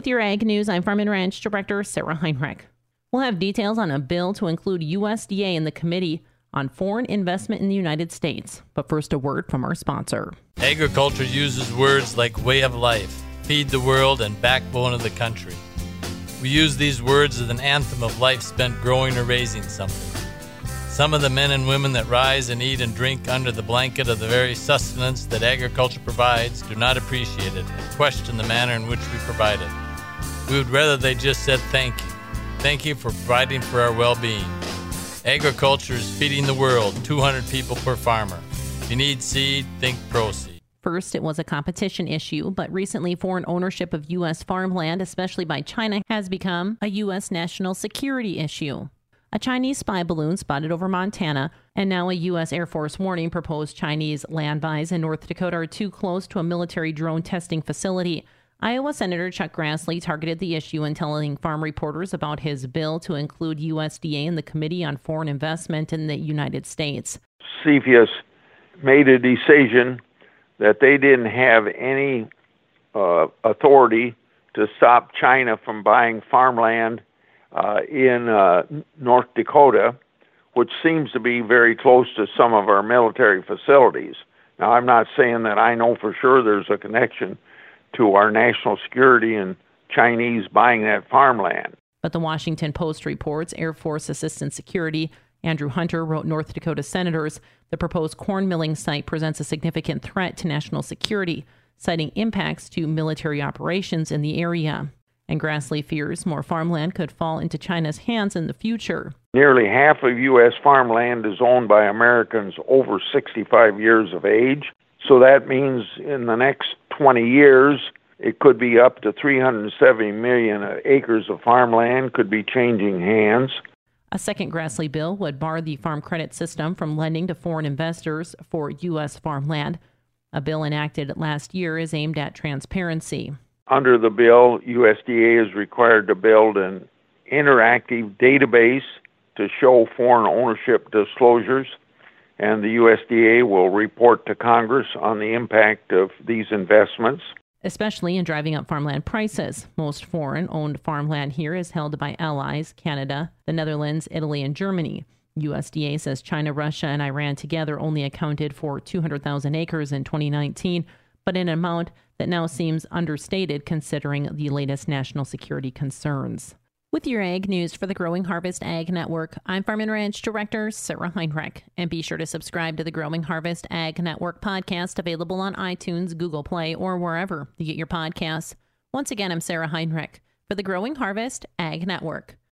With your ag news, I'm Farm and Ranch Director Sarah Heinrich. We'll have details on a bill to include USDA in the committee on foreign investment in the United States. But first, a word from our sponsor. Agriculture uses words like way of life, feed the world, and backbone of the country. We use these words as an anthem of life spent growing or raising something. Some of the men and women that rise and eat and drink under the blanket of the very sustenance that agriculture provides do not appreciate it and question the manner in which we provide it. We would rather they just said thank you. Thank you for providing for our well being. Agriculture is feeding the world, 200 people per farmer. If you need seed, think ProSeed. First, it was a competition issue, but recently, foreign ownership of U.S. farmland, especially by China, has become a U.S. national security issue. A Chinese spy balloon spotted over Montana, and now a U.S. Air Force warning proposed Chinese land buys in North Dakota are too close to a military drone testing facility. Iowa Senator Chuck Grassley targeted the issue in telling farm reporters about his bill to include USDA in the Committee on Foreign Investment in the United States. CFIUS made a decision that they didn't have any uh, authority to stop China from buying farmland uh, in uh, North Dakota, which seems to be very close to some of our military facilities. Now, I'm not saying that I know for sure there's a connection to our national security and Chinese buying that farmland. But the Washington Post reports Air Force Assistant Security Andrew Hunter wrote North Dakota senators the proposed corn milling site presents a significant threat to national security, citing impacts to military operations in the area and Grassley fears more farmland could fall into China's hands in the future. Nearly half of U.S. farmland is owned by Americans over 65 years of age. So that means in the next 20 years, it could be up to 370 million acres of farmland could be changing hands. A second Grassley bill would bar the farm credit system from lending to foreign investors for U.S. farmland. A bill enacted last year is aimed at transparency. Under the bill, USDA is required to build an interactive database to show foreign ownership disclosures, and the USDA will report to Congress on the impact of these investments. Especially in driving up farmland prices. Most foreign owned farmland here is held by allies Canada, the Netherlands, Italy, and Germany. USDA says China, Russia, and Iran together only accounted for 200,000 acres in 2019, but an amount that now seems understated considering the latest national security concerns. With your ag news for the Growing Harvest Ag Network, I'm Farm and Ranch Director Sarah Heinrich. And be sure to subscribe to the Growing Harvest Ag Network podcast available on iTunes, Google Play, or wherever you get your podcasts. Once again, I'm Sarah Heinrich for the Growing Harvest Ag Network.